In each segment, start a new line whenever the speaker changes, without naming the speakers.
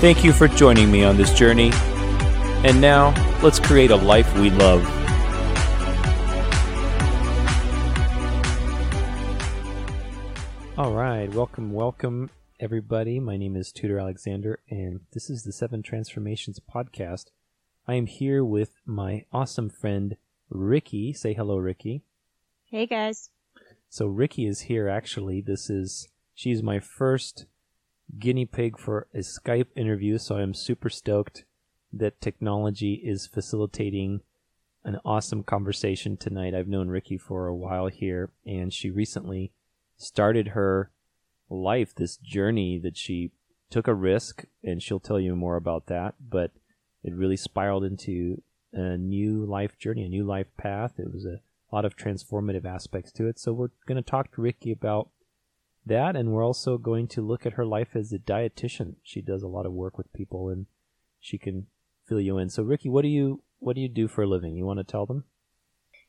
Thank you for joining me on this journey. And now, let's create a life we love. All right, welcome, welcome, everybody. My name is Tudor Alexander, and this is the Seven Transformations podcast. I am here with my awesome friend Ricci. Say hello, Ricci.
Hey guys.
So Ricci is here actually. This is she's my first guinea pig for a Skype interview, so I'm super stoked that technology is facilitating an awesome conversation tonight. I've known Ricci for a while here, and she recently started her life, this journey that she took a risk, and she'll tell you more about that, but it really spiraled into a new life journey, a new life path. It was a lot of transformative aspects to it. So we're going to talk to Ricci about that, and we're also going to look at her life as a dietitian. She does a lot of work with people, and she can fill you in. So, Ricci, what do you what do you do for a living? You want to tell them?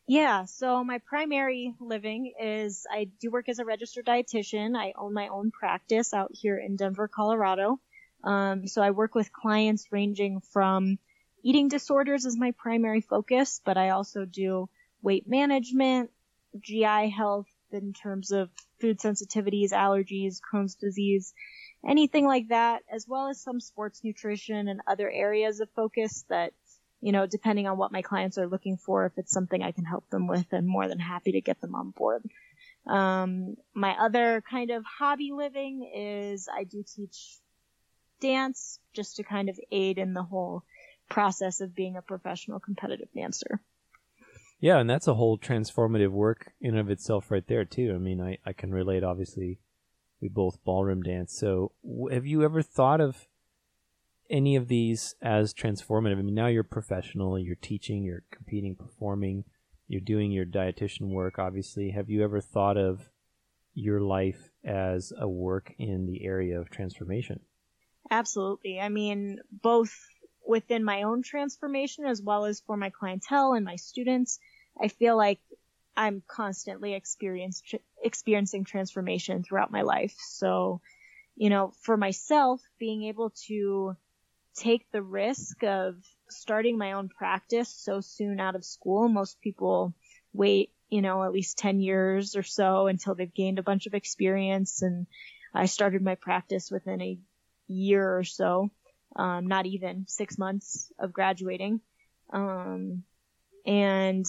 Yeah, so my primary living is I do work as a registered dietitian. I own my own practice out here in Denver, Colorado. Um, so I work with clients ranging from eating disorders is my primary focus, but I also do weight management, GI health in terms of food sensitivities, allergies, Crohn's disease, anything like that, as well as some sports nutrition and other areas of focus that you know, depending on what my clients are looking for, if it's something I can help them with, I'm more than happy to get them on board. Um, my other kind of hobby living is I do teach dance just to kind of aid in the whole process of being a professional competitive dancer.
Yeah, and that's a whole transformative work in of itself right there too. I mean, I, I can relate obviously we both ballroom dance. So, have you ever thought of any of these as transformative? I mean, now you're professional, you're teaching, you're competing, performing, you're doing your dietitian work, obviously. Have you ever thought of your life as a work in the area of transformation?
Absolutely. I mean, both within my own transformation as well as for my clientele and my students, I feel like I'm constantly experiencing transformation throughout my life. So, you know, for myself, being able to take the risk of starting my own practice so soon out of school. Most people wait, you know, at least 10 years or so until they've gained a bunch of experience. And I started my practice within a year or so, um, not even six months of graduating. Um, and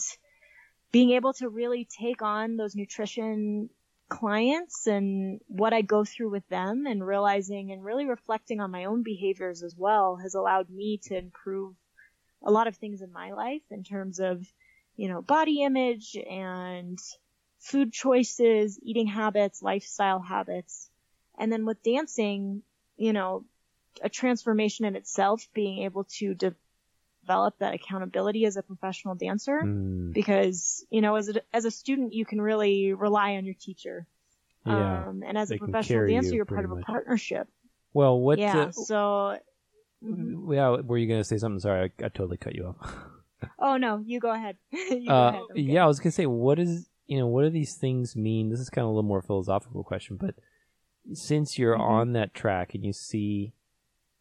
being able to really take on those nutrition clients and what I go through with them and realizing and really reflecting on my own behaviors as well has allowed me to improve a lot of things in my life in terms of, you know, body image and food choices, eating habits, lifestyle habits. And then with dancing, you know, a transformation in itself, being able to de- develop that accountability as a professional dancer mm. because you know as a as a student you can really rely on your teacher
yeah,
um, and as a professional dancer you are part of a much. partnership
well what
yeah uh, so
mm-hmm. yeah were you gonna say something sorry I, I totally cut you off
oh no you go ahead,
you go uh, ahead. Okay. yeah i was gonna say what is you know what do these things mean this is kind of a little more philosophical question but since you're mm-hmm. on that track and you see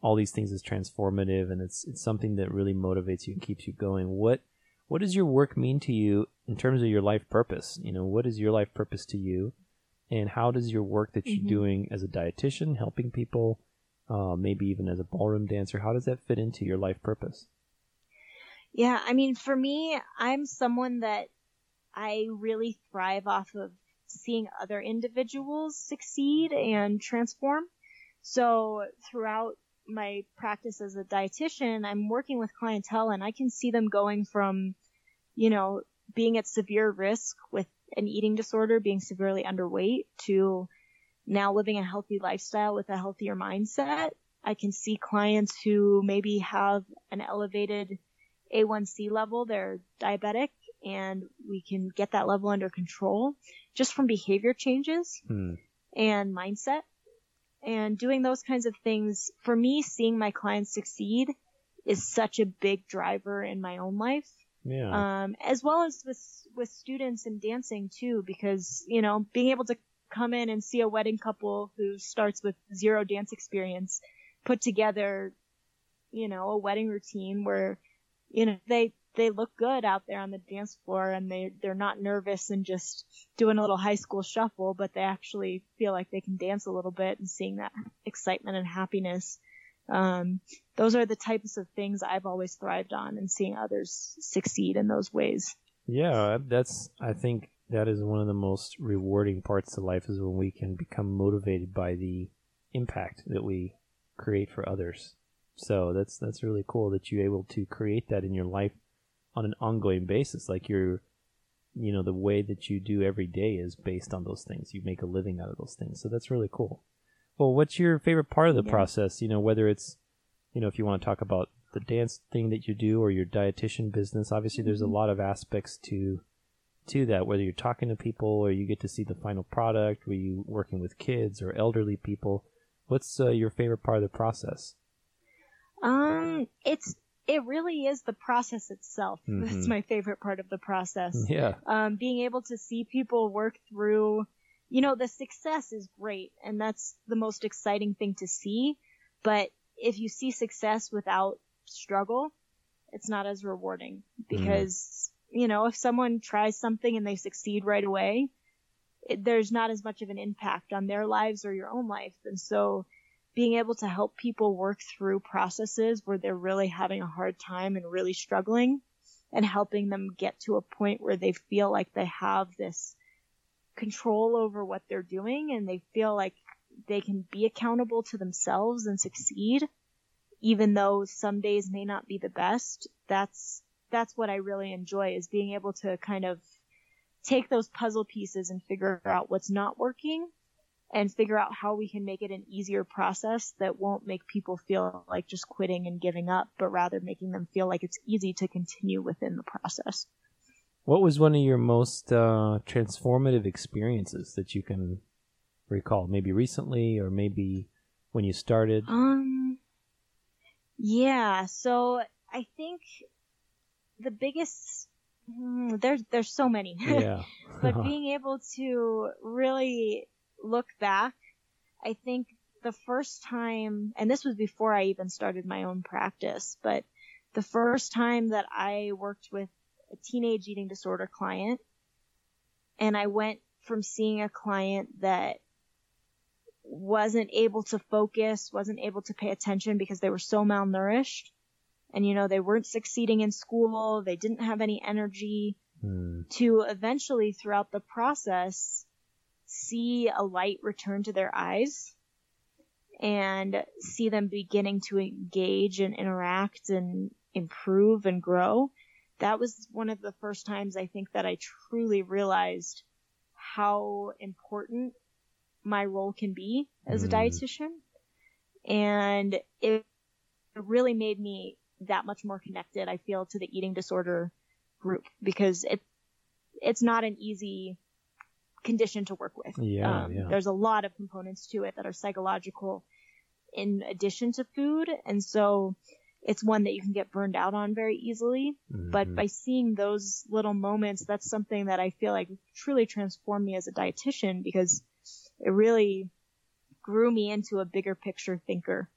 all these things as transformative and it's it's something that really motivates you and keeps you going. What what does your work mean to you in terms of your life purpose? You know, what is your life purpose to you? And how does your work that you're mm-hmm. doing as a dietitian, helping people, uh, maybe even as a ballroom dancer, how does that fit into your life purpose?
Yeah, I mean, for me, I'm someone that I really thrive off of seeing other individuals succeed and transform. So throughout my practice as a dietitian, I'm working with clientele and I can see them going from, you know, being at severe risk with an eating disorder, being severely underweight to now living a healthy lifestyle with a healthier mindset I can see clients who maybe have an elevated A1C level, they're diabetic, and we can get that level under control just from behavior changes
Hmm.
and mindset. And doing those kinds of things, for me, seeing my clients succeed is such a big driver in my own life.
Yeah.
Um, as well as with, with students and dancing too, because, you know, being able to come in and see a wedding couple who starts with zero dance experience put together, you know, a wedding routine where, you know, they, they look good out there on the dance floor and they, they're not nervous and just doing a little high school shuffle, but they actually feel like they can dance a little bit and seeing that excitement and happiness. Um, those are the types of things I've always thrived on and seeing others succeed in those ways.
Yeah, that's. I think that is one of the most rewarding parts of life is when we can become motivated by the impact that we create for others. So that's that's really cool that you're able to create that in your life on an ongoing basis. Like you're, you know, the way that you do every day is based on those things. You make a living out of those things. So that's really cool. Well, what's your favorite part of the
Yeah.
process? You know, whether it's, you know, if you want to talk about the dance thing that you do or your dietitian business, obviously there's a
Mhm.
lot of aspects to to that. Whether you're talking to people or you get to see the final product, were you working with kids or elderly people? What's uh, your favorite part of the process?
Um, it's, it really is the process itself.
Mhm.
That's my favorite part of the process.
Yeah.
um, being able to see people work through, you know, the success is great and that's the most exciting thing to see. But if you see success without struggle, it's not as rewarding because, you know, if someone tries something and they succeed right away, it, there's not as much of an impact on their lives or your own life. And so being able to help people work through processes where they're really having a hard time and really struggling and helping them get to a point where they feel like they have this control over what they're doing and they feel like they can be accountable to themselves and succeed even though some days may not be the best that's that's what I really enjoy is being able to kind of take those puzzle pieces and figure out what's not working and figure out how we can make it an easier process that won't make people feel like just quitting and giving up, but rather making them feel like it's easy to continue within the process.
What was one of your most uh, transformative experiences that you can recall? Maybe recently, or maybe when you started.
Um, yeah, so I think the biggest, hmm, there's, there's so many.
yeah.
but being able to really look back, I think the first time, and this was before I even started my own practice, but the first time that I worked with a teenage eating disorder client, and I went from seeing a client that wasn't able to focus, wasn't able to pay attention because they were so malnourished, and you know, they weren't succeeding in school, they didn't have any energy,
Hmm.
to eventually throughout the process see a light return to their eyes and see them beginning to engage and interact and improve and grow. That was one of the first times I think that I truly realized how important my role can be as a
Mm.
dietitian. And it really made me that much more connected, I feel, to the eating disorder group because it it's not an easy condition to work with.
Yeah,
Um,
yeah.
There's a lot of components to it that are psychological in addition to food, and so it's one that you can get burned out on very easily. But
Mhm.
by seeing those little moments, that's something that I feel like truly transformed me as a dietitian because it really grew me into a bigger picture thinker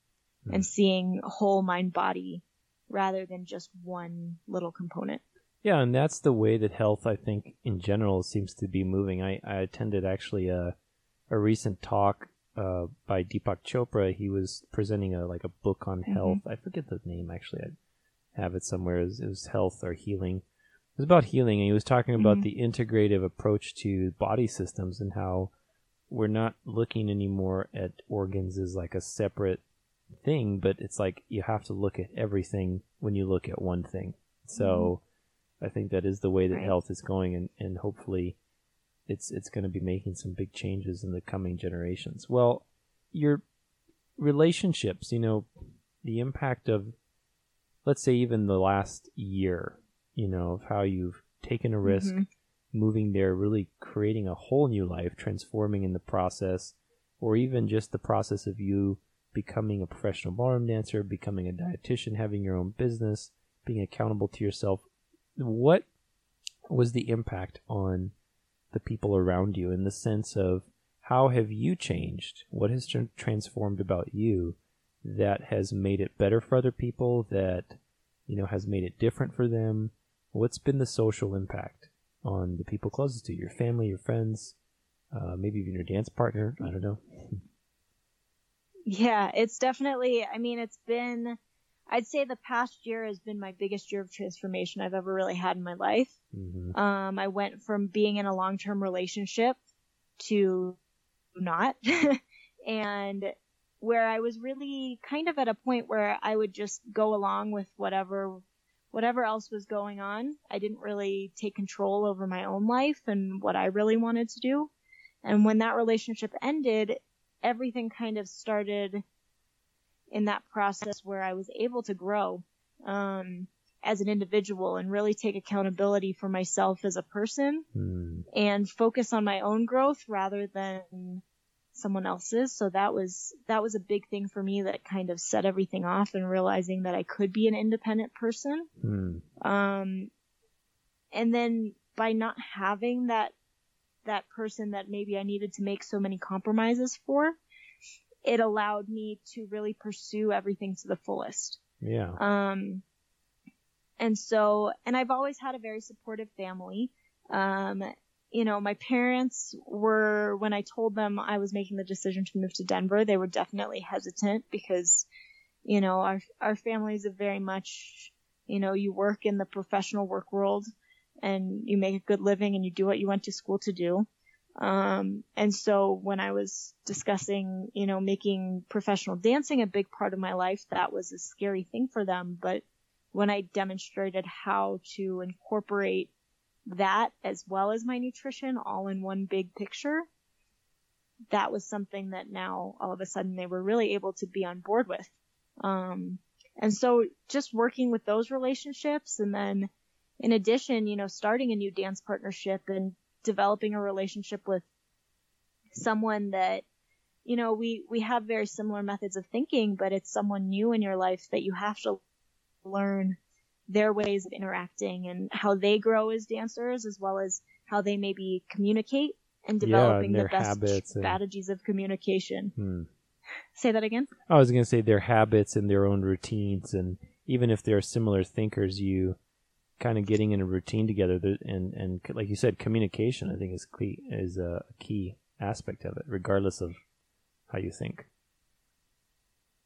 Hmm.
and seeing whole mind body rather than just one little component.
Yeah, and that's the way that health, I think, in general, seems to be moving. I, I attended actually a a recent talk uh, by Deepak Chopra. He was presenting a like a book on health. I forget the name actually. I have it somewhere. It was, it was health or healing. It was about healing, and he was talking about
Mhm.
the integrative approach to body systems and how we're not looking anymore at organs as like a separate thing, but it's like you have to look at everything when you look at one thing. So I think that is the way that
Right.
health is going, and, and hopefully it's it's going to be making some big changes in the coming generations. Well, you're relationships, you know, the impact of, let's say, even the last year, you know, of how you've taken a risk,
Mhm.
moving there, really creating a whole new life, transforming in the process, or even just the process of you becoming a professional ballroom dancer, becoming a dietitian, having your own business, being accountable to yourself. What was the impact on the people around you in the sense of how have you changed? What has tr- transformed about you that has made it better for other people? That you know has made it different for them? What's been the social impact on the people closest to you, your family, your friends, uh, maybe even your dance partner? I don't know.
Yeah, it's definitely, I mean, it's been, I'd say the past year has been my biggest year of transformation I've ever really had in my life.
hmm
Um, I went from being in a long-term relationship to not. and where I was really kind of at a point where I would just go along with whatever, whatever else was going on. I didn't really take control over my own life and what I really wanted to do. And when that relationship ended, everything kind of started in that process where I was able to grow, um, as an individual and really take accountability for myself as a person
Hmm.
and focus on my own growth rather than someone else's. So that was that was a big thing for me that kind of set everything off and realizing that I could be an independent person.
Hmm.
Um and then by not having that that person that maybe I needed to make so many compromises for, it allowed me to really pursue everything to the fullest.
Yeah.
Um, and so, and I've always had a very supportive family. Um, you know, my parents were, when I told them I was making the decision to move to Denver, they were definitely hesitant because, you know, our, our families have very much, you know, you work in the professional work world and you make a good living and you do what you went to school to do. Um, and so when I was discussing, you know, making professional dancing a big part of my life, that was a scary thing for them. But when I demonstrated how to incorporate that as well as my nutrition all in one big picture, that was something that now all of a sudden they were really able to be on board with. Um, and so just working with those relationships and then in addition, you know, starting a new dance partnership and developing a relationship with someone that, you know, we, we have very similar methods of thinking, but it's someone new in your life that you have to learn their ways of interacting and how they grow as dancers as well as how they maybe communicate and
Yeah,
developing
and
the best
habits and-
strategies of communication.
Hmm.
Say that again?
I was going to say their habits and their own routines, and even if they're similar thinkers, you kind of getting in a routine together, th- and and like you said, communication I think is key is a key aspect of it, regardless of how you think.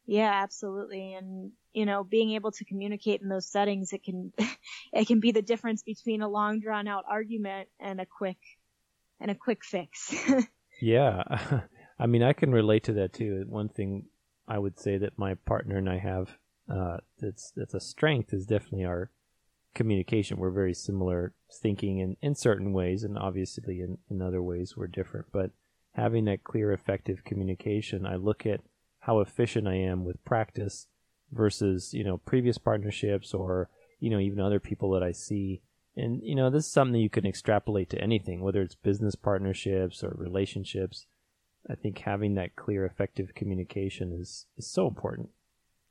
Yeah, absolutely. And, you know, being able to communicate in those settings, it can, it can be the difference between a long drawn out argument and a quick, and a quick fix.
Yeah, I mean, I can relate to that too. One thing I would say that my partner and I have uh, that's that's a strength is definitely our communication. We're very similar thinking in, in certain ways, and obviously in, in other ways we're different. But having that clear, effective communication, I look at how efficient I am with practice versus you know previous partnerships or you know even other people that I see. And you know this is something that you can extrapolate to anything, whether it's business partnerships or relationships. I think having that clear, effective communication is is so important.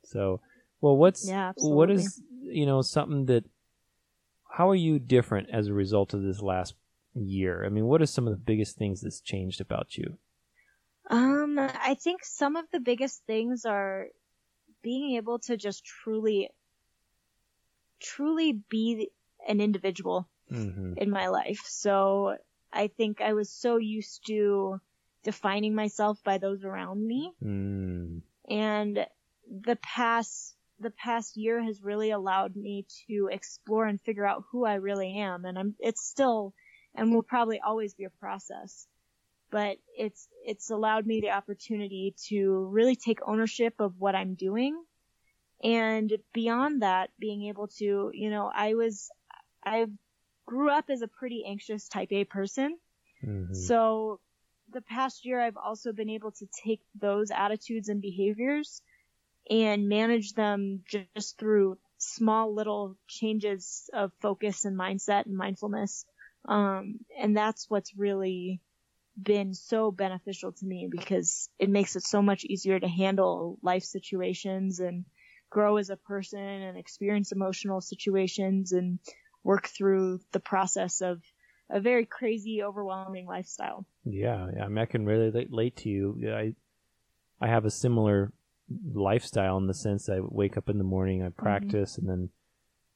So, well, what's
Yeah,
what is you know something that how are you different as a result of this last year? I mean, what are some of the biggest things that's changed about you?
um, I think some of the biggest things are being able to just truly, truly be an individual
Mm-hmm.
in my life. So I think I was so used to defining myself by those around me.
Mm.
and the past the past year has really allowed me to explore and figure out who I really am. And I'm it's still and will probably always be a process but it's it's allowed me the opportunity to really take ownership of what I'm doing. And beyond that being able to you know I was I grew up as a pretty anxious type A person.
Mhm.
so the past year, I've also been able to take those attitudes and behaviors and manage them just through small little changes of focus and mindset and mindfulness. Um, and that's what's really been so beneficial to me because it makes it so much easier to handle life situations and grow as a person and experience emotional situations and work through the process of a very crazy, overwhelming lifestyle.
Yeah. I mean, I can really relate to you. I, I have a similar lifestyle in the sense that I wake up in the morning, I mm-hmm. practice, mm-hmm. and then,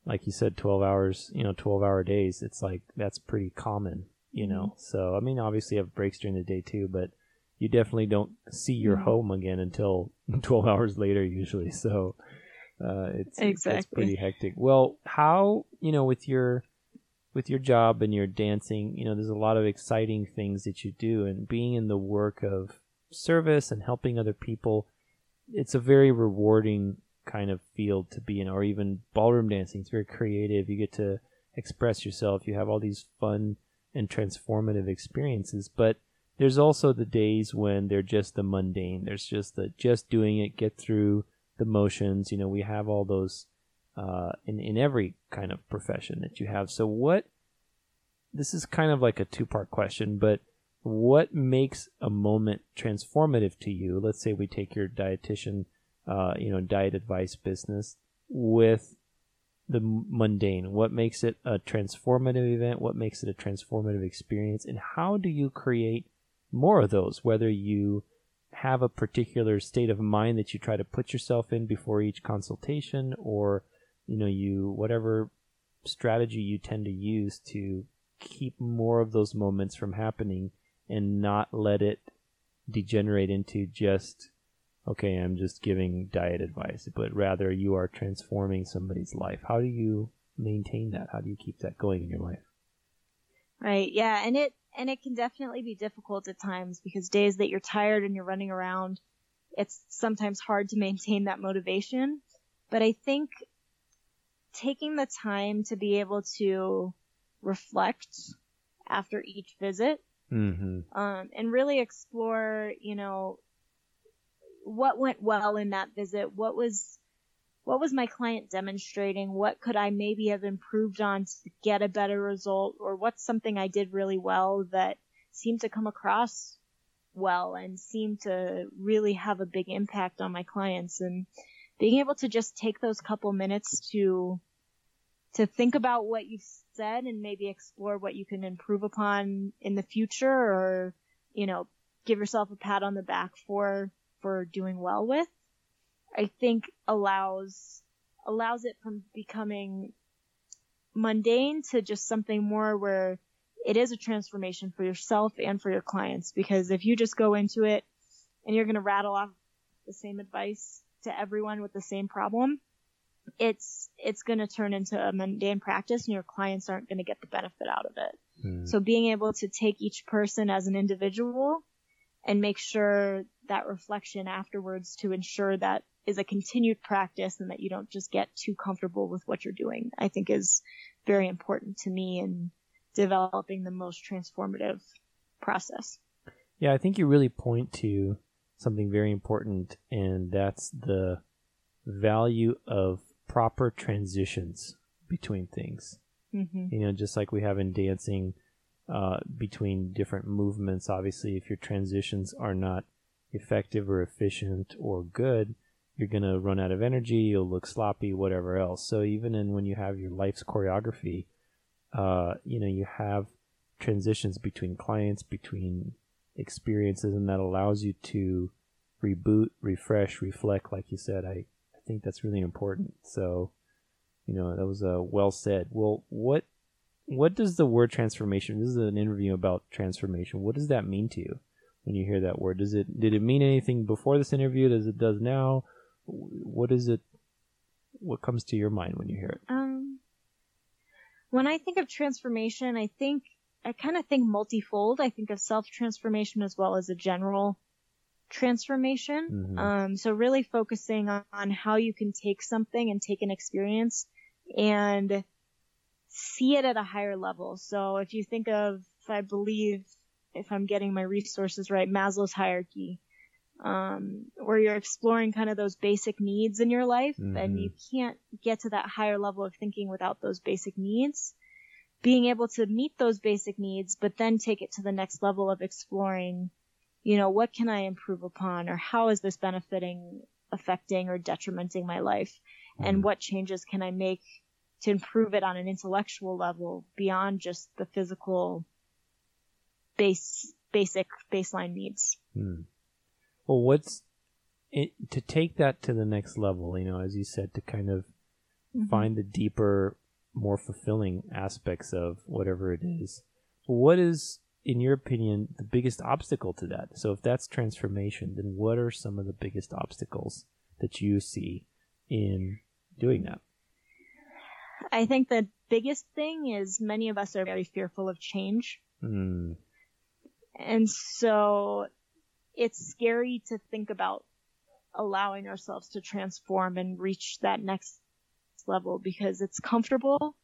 like you said, twelve hours. You know, twelve hour days. It's like that's pretty common. You mm-hmm. know, so I mean, obviously, you have breaks during the day too, but you definitely don't see your mm-hmm. home again until twelve hours later, usually. So, uh, it's exactly it's pretty hectic. Well, how you know with your with your job and your dancing, you know, there's a lot of exciting things that you do, and being in the work of service and helping other people it's a very rewarding kind of field to be in, or even ballroom dancing. It's very creative. You get to express yourself. You have all these fun and transformative experiences. But there's also the days when they're just the mundane. There's just the just doing it, get through the motions. You know, we have all those uh, in in every kind of profession that you have. So what? This is kind of like a two part question, but what makes a moment transformative to you? Let's say we take your dietitian, uh, you know, diet advice business with the mundane. What makes it a transformative event? What makes it a transformative experience? And how do you create more of those? Whether you have a particular state of mind that you try to put yourself in before each consultation, or you know, you whatever strategy you tend to use to keep more of those moments from happening and not let it degenerate into just okay, I'm just giving diet advice, but rather you are transforming somebody's life. How do you maintain that? How do you keep that going in your life?
Right. Yeah, and it and it can definitely be difficult at times because days that you're tired and you're running around, it's sometimes hard to maintain that motivation. But I think taking the time to be able to reflect after each visit
mm-hmm.
um, and really explore, you know, what went well in that visit, what was what was my client demonstrating? What could I maybe have improved on to get a better result? Or what's something I did really well that seemed to come across well and seemed to really have a big impact on my clients? And being able to just take those couple minutes to to think about what you've said and maybe explore what you can improve upon in the future or, you know, give yourself a pat on the back for, for doing well with, I think allows, allows it from becoming mundane to just something more where it is a transformation for yourself and for your clients. Because if you just go into it and you're going to rattle off the same advice to everyone with the same problem, it's it's going to turn into a mundane practice and your clients aren't going to get the benefit out of it. Mm. So being able to take each person as an individual and make sure that reflection afterwards to ensure that is a continued practice and that you don't just get too comfortable with what you're doing, I think is very important to me in developing the most transformative process.
Yeah, I think you really point to something very important and that's the value of proper transitions between things.
Mm-hmm.
You know, just like we have in dancing uh, between different movements. Obviously, if your transitions are not effective or efficient or good, you're going to run out of energy, you'll look sloppy, whatever else. So even in when you have your life's choreography, uh, you know, you have transitions between clients, between experiences, and that allows you to reboot, refresh, reflect. Like you said, I think that's really important. So, you know, that was uh, well said. Well, what what does the word transformation? This is an interview about transformation. What does that mean to you when you hear that word? Does it did it mean anything before this interview? Does it does now? What is it? What comes to your mind when you hear it?
Um, when I think of transformation, I think I kind of think multifold. I think of self transformation as well as a general transformation. Mm-hmm. Um, so really focusing on, on how you can take something and take an experience and see it at a higher level. So if you think of, I believe if I'm getting my resources right, Maslow's hierarchy, um, where you're exploring kind of those basic needs in your life mm-hmm. and you can't get to that higher level of thinking without those basic needs. Being able to meet those basic needs, but then take it to the next level of exploring, you know, what can I improve upon or how is this benefiting, affecting or detrimenting my life? Mm-hmm. And what changes can I make to improve it on an intellectual level beyond just the physical base, basic baseline needs?
Hmm. Well, what's it, to take that to the next level, you know, as you said, to kind of mm-hmm. find the deeper, more fulfilling aspects of whatever it is. What is, in your opinion, the biggest obstacle to that? So if that's transformation, then what are some of the biggest obstacles that you see in doing that?
I think the biggest thing is many of us are very fearful of change. Mm. And so it's scary to think about allowing ourselves to transform and reach that next level because it's comfortable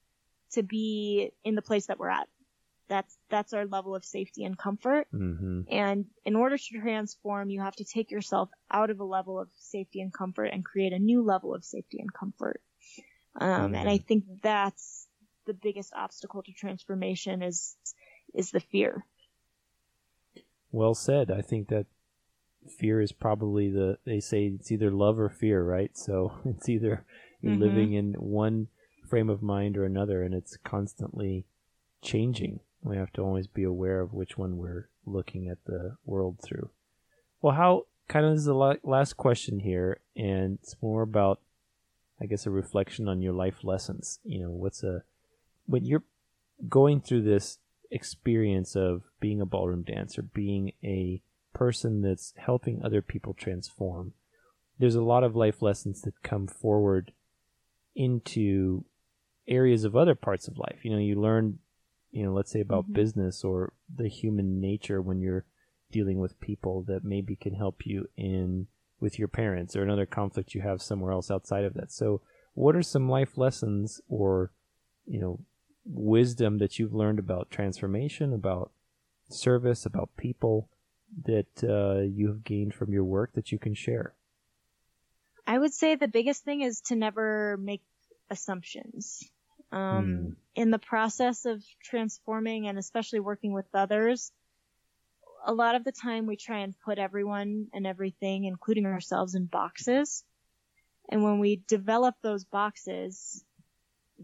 to be in the place that we're at. That's, that's our level of safety and comfort. Mm-hmm. And in order to transform, you have to take yourself out of a level of safety and comfort and create a new level of safety and comfort. Um, mm-hmm. and I think that's the biggest obstacle to transformation is, is the fear.
Well said. I think that fear is probably the they say it's either love or fear, right? So it's either you're mm-hmm. living in one frame of mind or another, and it's constantly changing. We have to always be aware of which one we're looking at the world through. Well, how kind of is the last question here, and it's more about, I guess, a reflection on your life lessons. You know, what's a when you're going through this experience of being a ballroom dancer, being a person that's helping other people transform, there's a lot of life lessons that come forward into areas of other parts of life. You know, you learn, you know, let's say about mm-hmm. business or the human nature when you're dealing with people that maybe can help you in with your parents or another conflict you have somewhere else outside of that. So, what are some life lessons or, you know, wisdom that you've learned about transformation, about service, about people that uh, you have gained from your work that you can share?
I would say the biggest thing is to never make assumptions. Um, mm. In the process of transforming and especially working with others, a lot of the time we try and put everyone and everything, including ourselves, in boxes. And when we develop those boxes,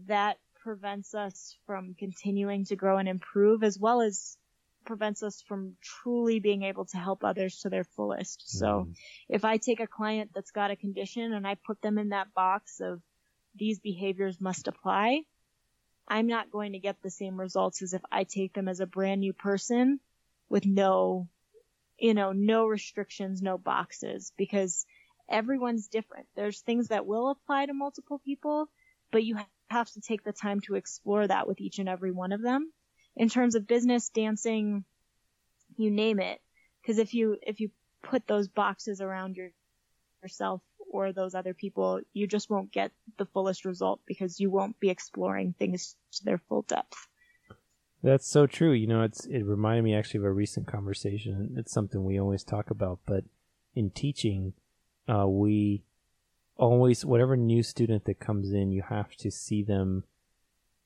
that prevents us from continuing to grow and improve as well as prevents us from truly being able to help others to their fullest. So mm-hmm. if I take a client that's got a condition and I put them in that box of these behaviors must apply, I'm not going to get the same results as if I take them as a brand new person with no, you know, no restrictions, no boxes because everyone's different. There's things that will apply to multiple people, but you have to take the time to explore that with each and every one of them in terms of business, dancing, you name it. Because if you if you put those boxes around your yourself or those other people, you just won't get the fullest result because you won't be exploring things to their full depth.
That's so true. You know, it's it reminded me actually of a recent conversation. It's something we always talk about, but in teaching, uh, we always whatever new student that comes in, you have to see them,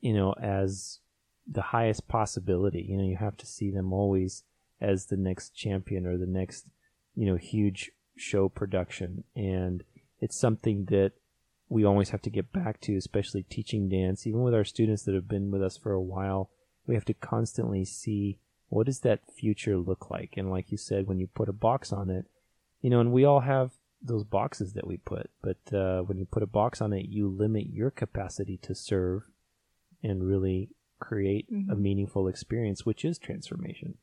you know, as the highest possibility. You know, you have to see them always as the next champion or the next, you know, huge show production. And it's something that we always have to get back to, especially teaching dance. Even with our students that have been with us for a while, we have to constantly see what does that future look like. And like you said, when you put a box on it, you know, and we all have those boxes that we put, but uh, when you put a box on it, you limit your capacity to serve and really create mm-hmm. a meaningful experience, which is transformation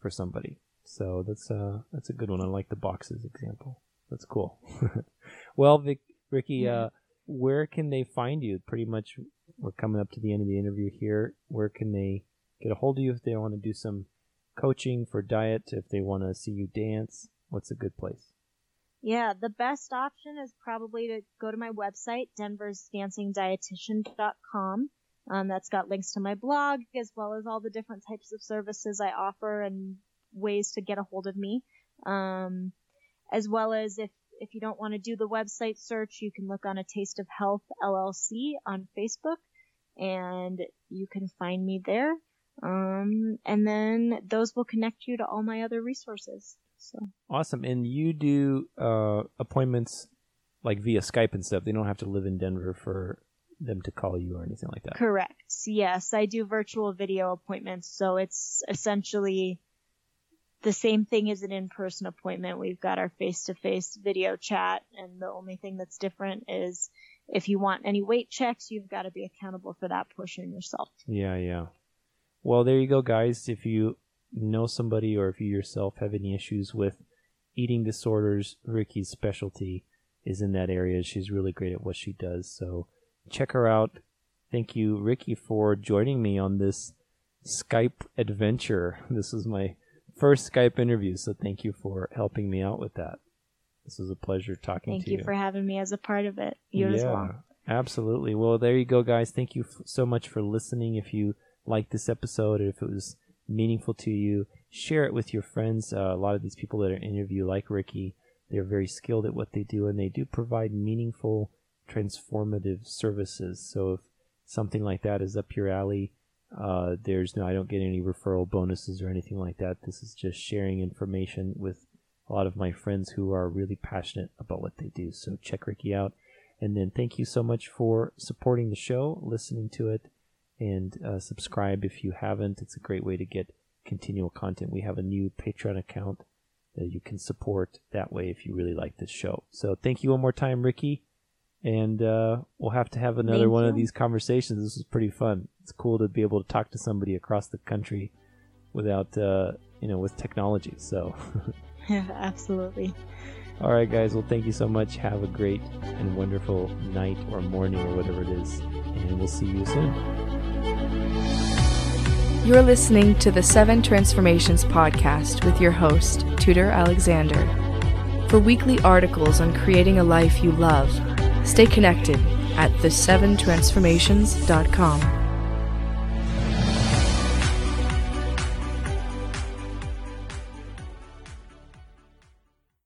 for somebody. So that's uh that's a good one. I like the boxes example. That's cool. well, Vic, Ricci, uh, where can they find you? Pretty much, we're coming up to the end of the interview here. Where can they get a hold of you if they want to do some coaching for diet? If they want to see you dance, what's a good place?
Yeah, the best option is probably to go to my website, denversdancingdietitian.com. Um, that's got links to my blog as well as all the different types of services I offer and ways to get a hold of me. Um, as well as if, if you don't want to do the website search, you can look on a Taste of Health LLC on Facebook and you can find me there. Um, and then those will connect you to all my other resources. So
awesome. And you do uh, appointments like via Skype and stuff. They don't have to live in Denver for them to call you or anything like that.
Correct. Yes, I do virtual video appointments. So it's essentially the same thing as an in-person appointment. We've got our face-to-face video chat and the only thing that's different is if you want any weight checks, you've got to be accountable for that portion yourself.
Yeah, yeah. Well, there you go, guys. If you know somebody or if you yourself have any issues with eating disorders, Ricci's specialty is in that area. She's really great at what she does. So check her out. Thank you, Ricci, for joining me on this Skype adventure. This is my first Skype interview, so thank you for helping me out with that. This was a pleasure talking
thank
to
you.
Thank you.
for having me as a part of it. You
yeah,
as well.
Absolutely. Well, there you go, guys. Thank you f- so much for listening. If you liked this episode or if it was meaningful to you, share it with your friends. Uh, a lot of these people that are interview, like Ricci, they're very skilled at what they do and they do provide meaningful, transformative services. So if something like that is up your alley, uh, there's no, I don't get any referral bonuses or anything like that. This is just sharing information with a lot of my friends who are really passionate about what they do. So check Ricci out. And then thank you so much for supporting the show, listening to it, and uh, subscribe if you haven't. It's a great way to get continual content. We have a new Patreon account that you can support that way if you really like this show. So thank you one more time, Ricci. And uh, we'll have to have another
Thank
one of these conversations. This was pretty fun. It's cool to be able to talk to somebody across the country without, uh, you know, with technology. So, yeah,
Absolutely.
all right, guys. Well, thank you so much. Have a great and wonderful night or morning or whatever it is. And we'll see you soon.
You're listening to the Seven Transformations podcast with your host, Tudor Alexander. For weekly articles on creating a life you love, stay connected at the7transformations.com.